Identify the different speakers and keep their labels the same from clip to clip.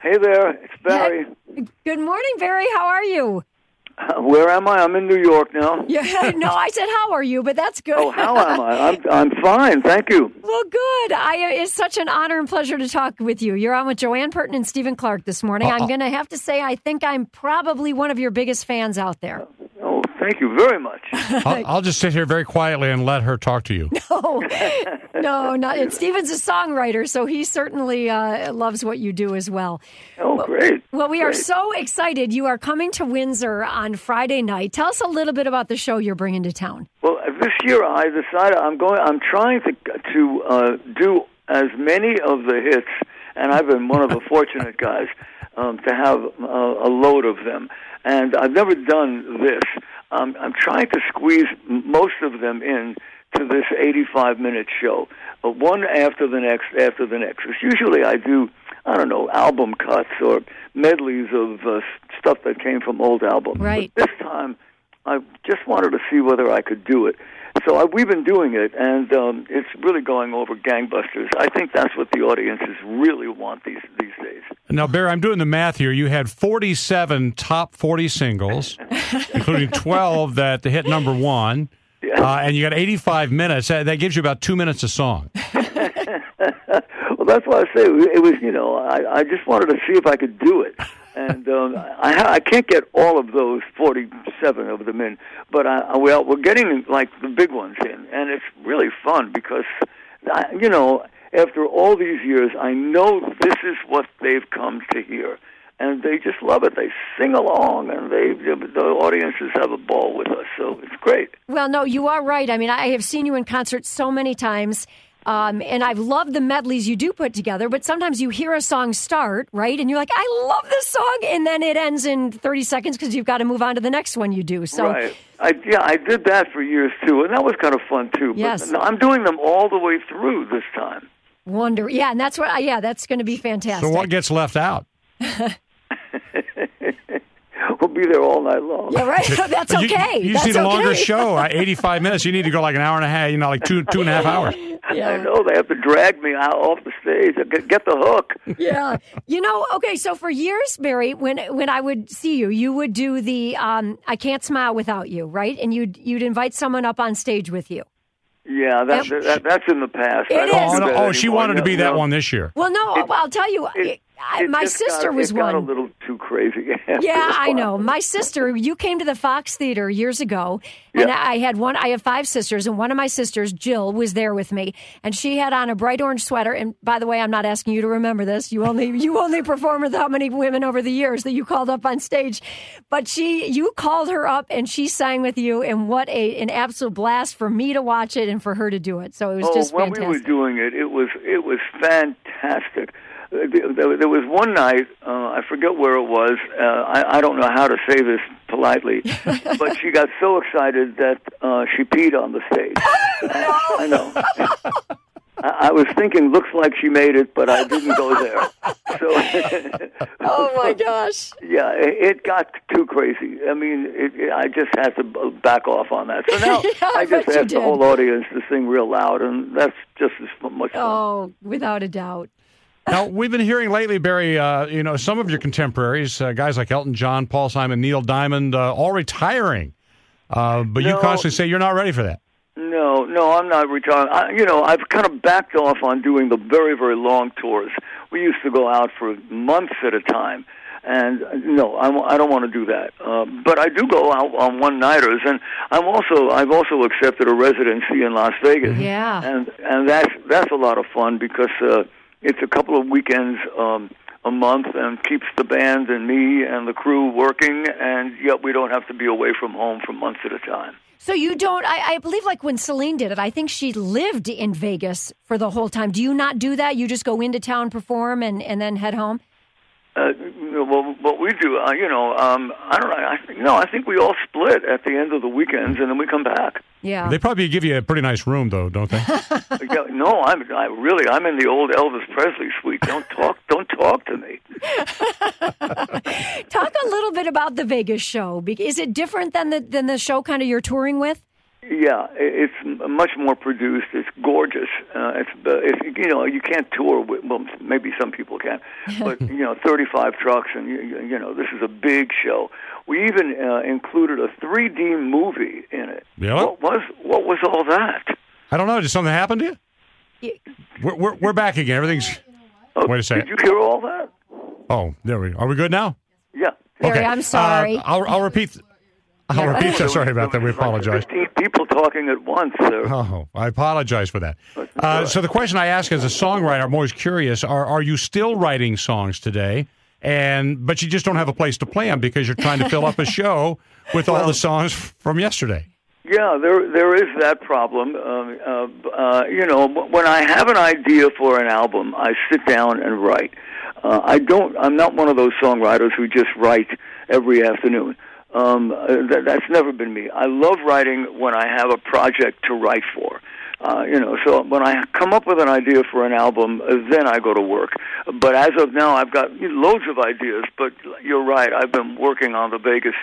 Speaker 1: Hey there, it's Barry.
Speaker 2: Good morning, Barry. How are you?
Speaker 1: Uh, where am I? I'm in New York now.
Speaker 2: Yeah, no, I said how are you, but that's good.
Speaker 1: Oh, how am I? I'm I'm fine, thank you.
Speaker 2: Well, good. I it's such an honor and pleasure to talk with you. You're on with Joanne Purton and Stephen Clark this morning. I'm going to have to say I think I'm probably one of your biggest fans out there.
Speaker 1: Thank you very much.
Speaker 3: I'll, I'll just sit here very quietly and let her talk to you.
Speaker 2: Oh, no, not. And Stephen's a songwriter, so he certainly uh, loves what you do as well.
Speaker 1: Oh, great.
Speaker 2: Well, we are
Speaker 1: Great.
Speaker 2: so excited. You are coming to Windsor on Friday night. Tell us a little bit about the show you're bringing to town.
Speaker 1: Well, this year I decided I'm going. I'm trying to to uh, do as many of the hits, and I've been one of the fortunate guys um, to have uh, a load of them. And I've never done this. Um, I'm trying to squeeze most of them in to this 85 minute show, uh, one after the next after the next. 'Cause usually I do. I don't know, album cuts or medleys of uh, stuff that came from old albums.
Speaker 2: Right.
Speaker 1: But this time, I just wanted to see whether I could do it. So I, we've been doing it, and um, it's really going over gangbusters. I think that's what the audiences really want these these days.
Speaker 3: Now, Barry, I'm doing the math here. You had 47 top 40 singles, including 12 that hit number one,
Speaker 1: Yeah.
Speaker 3: uh, and you got 85 minutes. That, that gives you about two minutes a song.
Speaker 1: well, that's why I say it was. You know, I, I just wanted to see if I could do it, and um, I ha- I can't get all of those forty-seven of them in, but I, I well, we're getting like the big ones in, and it's really fun because, I, you know, after all these years, I know this is what they've come to hear. And they just love it. They sing along, and they the audiences have a ball with us. So it's great.
Speaker 2: Well, no, you are right. I mean, I have seen you in concert so many times. Um, and I've loved the medleys you do put together, but sometimes you hear a song start, right? And you're like, I love this song. And then it ends in 30 seconds because you've got to move on to the next one you do. So,
Speaker 1: Right. I yeah, I did that for years too, and that was kind of fun too. But
Speaker 2: Yes.
Speaker 1: I'm doing them all the way through this time.
Speaker 2: wonder. Yeah. And that's what, yeah, that's going to be fantastic.
Speaker 3: So, what gets left out?
Speaker 1: We'll be there all night long.
Speaker 2: yeah, right. that's okay.
Speaker 3: You,
Speaker 2: that's
Speaker 3: see the
Speaker 2: okay.
Speaker 3: longer show, uh, 85 minutes. You need to go like an hour and a half, you know, like two, two and a half hours.
Speaker 2: Yeah.
Speaker 1: I know they have to drag me out off the stage. Get, get the hook.
Speaker 2: yeah. You know, okay, so for years, Barry, when when I would see you, you would do the um I can't smile without you, right? And you'd you'd invite someone up on stage with you.
Speaker 1: Yeah, that,
Speaker 2: Yep.
Speaker 1: that that's in the past.
Speaker 2: It
Speaker 1: I don't
Speaker 2: is.
Speaker 3: Oh, no, oh she wanted to be that
Speaker 1: no.
Speaker 3: one this year.
Speaker 2: Well, no,
Speaker 1: It-
Speaker 2: I'll tell you,
Speaker 1: It-
Speaker 2: I, my sister
Speaker 1: got,
Speaker 2: was
Speaker 1: got a
Speaker 2: one.
Speaker 1: little too crazy.
Speaker 2: Yeah, I know. My sister, you came to the Fox Theater years ago, and
Speaker 1: Yeah.
Speaker 2: I had one. I have five sisters, and one of my sisters, Jill, was there with me, and she had on a bright orange sweater. And by the way, I'm not asking you to remember this. You only you only perform with how many women over the years that you called up on stage, but she you called her up and she sang with you, and what a an absolute blast for me to watch it and for her to do it. So it was
Speaker 1: oh,
Speaker 2: just
Speaker 1: when
Speaker 2: fantastic.
Speaker 1: we were doing it, it was it was fantastic. There there was one night, uh, I forget where it was. Uh, I, I don't know how to say this politely, but she got so excited that uh, she peed on the stage. I know. I, I was thinking, looks like she made it, but I didn't go there. So,
Speaker 2: oh my gosh!
Speaker 1: yeah, it, it got too crazy. I mean, it, it, I just had to back off on that. So now
Speaker 2: Yeah, I
Speaker 1: I just asked the whole audience to sing real loud, and that's just as much fun.
Speaker 2: Oh, without a doubt.
Speaker 3: Now, we've been hearing lately, Barry, uh, you know, some of your contemporaries, uh, guys like Elton John, Paul Simon, Neil Diamond, uh, all retiring. Uh, but you constantly say you're not ready for that.
Speaker 1: No, no, I'm not retiring. I, you know, I've kind of backed off on doing the very, very long tours. We used to go out for months at a time, and uh, no, I, I don't want to do that. Um, but I do go out on one nighters, and I'm also I've also accepted a residency in Las Vegas.
Speaker 2: Yeah.
Speaker 1: and and that's that's a lot of fun because uh, it's a couple of weekends. Um, a month and keeps the band and me and the crew working, and yet we don't have to be away from home for months at a time.
Speaker 2: So you don't? I, I believe, like when Celine did it, I think she lived in Vegas for the whole time. Do you not do that? You just go into town, perform, and and then head home.
Speaker 1: Uh, well, what we do, uh, you know, um, I don't know. I think no, I think we all split at the end of the weekends, and then we come back.
Speaker 2: Yeah.
Speaker 3: They probably give you a pretty nice room, though, don't they?
Speaker 1: Yeah, no, I'm I really I'm in the old Elvis Presley suite. Don't talk, don't talk to me.
Speaker 2: Talk a little bit about the Vegas show. Is it different than the than the show kind of you're touring with?
Speaker 1: Yeah, yeah, it's much more produced. It's gorgeous. Uh, it's, uh, it's you know you can't tour with well maybe some people can, but you know 35 trucks and you, you know this is a big show. We even uh, included a 3D movie in it.
Speaker 3: Yeah.
Speaker 1: What was what was all that?
Speaker 3: I don't know. Did something happen to you?
Speaker 2: Yeah.
Speaker 3: We're, we're, we're back again. Everything's.
Speaker 1: Oh,
Speaker 3: Wait a second.
Speaker 1: Did you hear all that?
Speaker 3: Oh, there we are. We good now?
Speaker 1: Yeah.
Speaker 2: Barry, I'm sorry.
Speaker 3: Uh, I'll, I'll repeat. I'll repeat that. Sorry about that. We
Speaker 1: There was like
Speaker 3: apologize.
Speaker 1: 15 people talking at once. There.
Speaker 3: Oh, I apologize for that. Uh, so the question I ask as a songwriter, I'm always curious: Are are you still writing songs today? And but you just don't have a place to play them because you're trying to fill up a show with all the songs from yesterday.
Speaker 1: Yeah, there there is that problem. Um, uh, uh, you know, when I have an idea for an album, I sit down and write. Uh, I don't. I'm not one of those songwriters who just write every afternoon. Um, uh, that, that's never been me. I love writing when I have a project to write for. Uh, you know, so when I come up with an idea for an album, uh, then I go to work. But as of now, I've got loads of ideas. But you're right, I've been working on the Vegas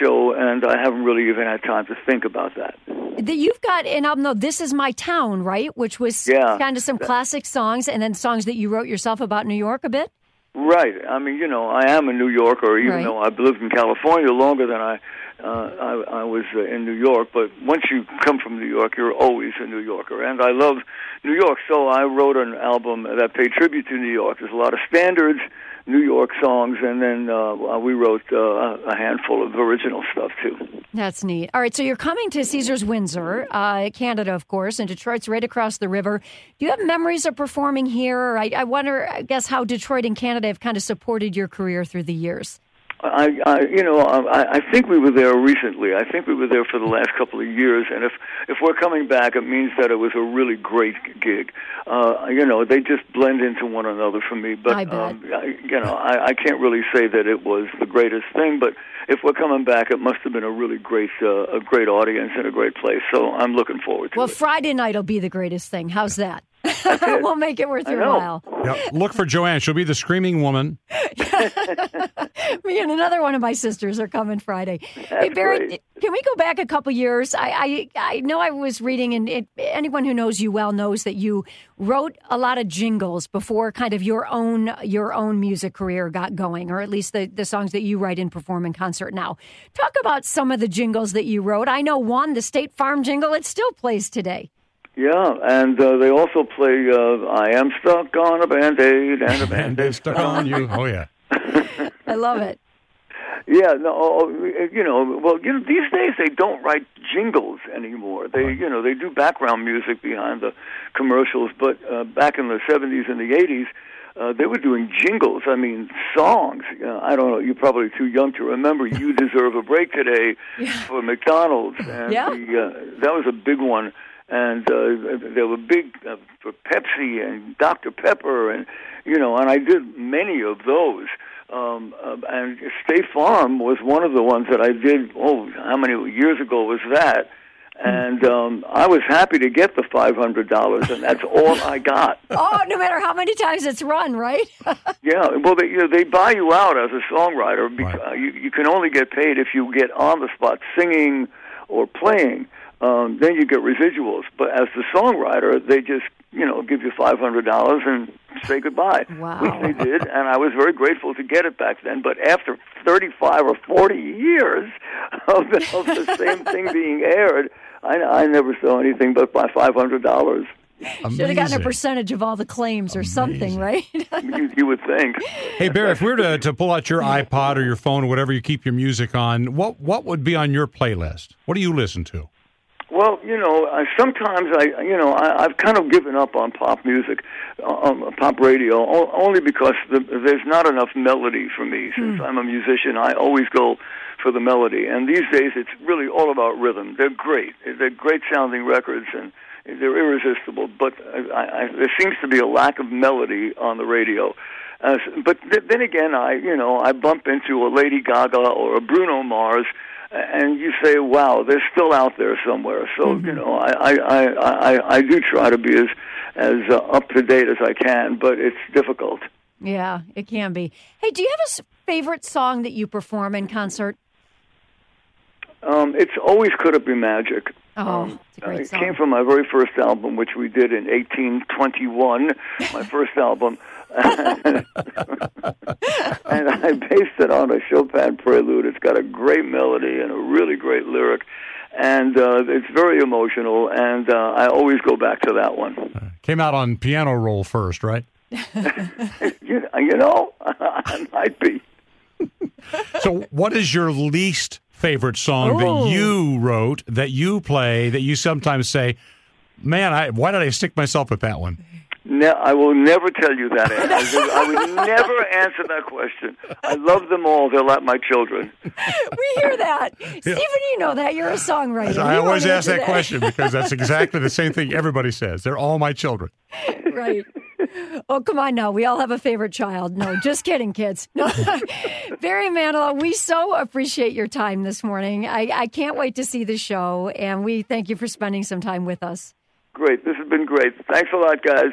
Speaker 1: show, and I haven't really even had time to think about that.
Speaker 2: That you've got an album, though, This Is My Town, right? Which was
Speaker 1: Yeah.
Speaker 2: kind of some classic songs and then songs that you wrote yourself about New York a bit.
Speaker 1: Right. I mean, you know, I am a New Yorker, even
Speaker 2: Right.
Speaker 1: though I've lived in California longer than I uh, I, I was uh, in New York. But once you come from New York, you're always a New Yorker, and I love New York. So I wrote an album that paid tribute to New York. There's a lot of standards, New York songs, and then uh, we wrote uh, a handful of original stuff too.
Speaker 2: That's neat. All right, so you're coming to Caesars Windsor, uh, Canada, of course, and Detroit's right across the river. Do you have memories of performing here? I, I wonder, I guess, how Detroit and Canada have kind of supported your career through the years.
Speaker 1: I, I, you know, I, I think we were there recently. I think we were there for the last couple of years, and if if we're coming back, it means that it was a really great gig. Uh, you know, they just blend into one another for me. But
Speaker 2: I.
Speaker 1: Um, I, you know, I, I can't really say that it was the greatest thing. But if we're coming back, it must have been a really great, uh, a great audience and a great place. So I'm looking forward to
Speaker 2: Well,
Speaker 1: it.
Speaker 2: Well, Friday night will be the greatest thing. How's that? we'll make it worth
Speaker 1: I
Speaker 2: your
Speaker 1: know.
Speaker 2: while.
Speaker 3: Yeah, look for Joanne. She'll be the screaming woman.
Speaker 2: Me and another one of my sisters are coming Friday. hey, Barry,
Speaker 1: great.
Speaker 2: can we go back a couple years? I, I I know I was reading, and it, anyone who knows you well knows that you wrote a lot of jingles before kind of your own your own music career got going, or at least the the songs that you write and perform in concert now. Talk about some of the jingles that you wrote. I know one, the State Farm jingle, it still plays today.
Speaker 1: Yeah, and uh, they also play uh, "I Am Stuck on a Band-Aid" and a
Speaker 3: And
Speaker 1: Band-Aid
Speaker 3: they stuck on you. Oh yeah.
Speaker 2: I love it.
Speaker 1: Yeah, no, oh, you know, well, you know, these days they don't write jingles anymore. They, you know, they do background music behind the commercials, but uh, back in the '70s and the '80s, uh, they were doing jingles. I mean, songs. Uh, I don't know. You're probably too young to remember. You deserve a break today for McDonald's, and
Speaker 2: Yeah.
Speaker 1: the, uh, that was a big one. And uh, there were big uh, for Pepsi and Dr Pepper, and you know, and I did many of those. Um, uh, and State Farm was one of the ones that I did. Oh, how many years ago was that? And um, I was happy to get the five hundred dollars, and that's all I got.
Speaker 2: Oh, no matter how many times it's run, right?
Speaker 1: Yeah, well, they you know, they buy you out as a songwriter because
Speaker 3: Right.
Speaker 1: you you can only get paid if you get on the spot singing or playing. Um, then you get residuals. But as the songwriter, they just you know give you five hundred dollars and say goodbye,
Speaker 2: Wow.
Speaker 1: which they did, and I was very grateful to get it back then. But after thirty-five or forty years of, of the same thing being aired, I, I never saw anything but by five hundred dollars.
Speaker 2: Should have gotten a percentage of all the claims or something, right?
Speaker 1: You, you would think.
Speaker 3: Hey Barry, if we were to, to pull out your iPod or your phone or whatever you keep your music on, what what would be on your playlist? What do you listen to?
Speaker 1: Well, you know, I, sometimes I, you know, I, I've kind of given up on pop music, uh, um, pop radio, o- only because the, there's not enough melody for me. Since I'm a musician, I always go for the melody. And these days, it's really all about rhythm. They're great. They're great sounding records, and they're irresistible. But I, I, there seems to be a lack of melody on the radio. Uh, but th- then again, I, you know, I bump into a Lady Gaga or a Bruno Mars and you say, "Wow, they're still out there somewhere." So you know, I I, I I I do try to be as as uh, up to date as I can, but it's difficult.
Speaker 2: Yeah, it can be. Hey, do you have a favorite song that you perform in concert?
Speaker 1: Um, it's always could it be magic.
Speaker 2: Oh, it's a great
Speaker 1: it
Speaker 2: song.
Speaker 1: came from my very first album, which we did in 1821. my first album, and I based it on a Chopin prelude. It's got a great melody and a really great lyric, and uh, it's very emotional. And uh, I always go back to that one.
Speaker 3: Came out on piano roll first, right?
Speaker 1: You, you know, I might be.
Speaker 3: So, what is your least favorite song
Speaker 2: Ooh.
Speaker 3: that oh. you wrote, that you play, that you sometimes say, "Man, I, why did I stick myself with that one?"
Speaker 1: Ne- I will never tell you that. answer. I would never answer that question. I love them all. They're like my children.
Speaker 2: we hear that. Stephen, you know that. You're a songwriter.
Speaker 3: I
Speaker 2: You
Speaker 3: always ask
Speaker 2: answer
Speaker 3: that question because that's exactly the same thing everybody says. They're all my children.
Speaker 2: right. Oh, come on now. We all have a favorite child. No, just kidding, kids. No. Barry Manilow, we so appreciate your time this morning. I, I can't wait to see the show, and we thank you for spending some time with us.
Speaker 1: Great. This has been great. Thanks a lot, guys.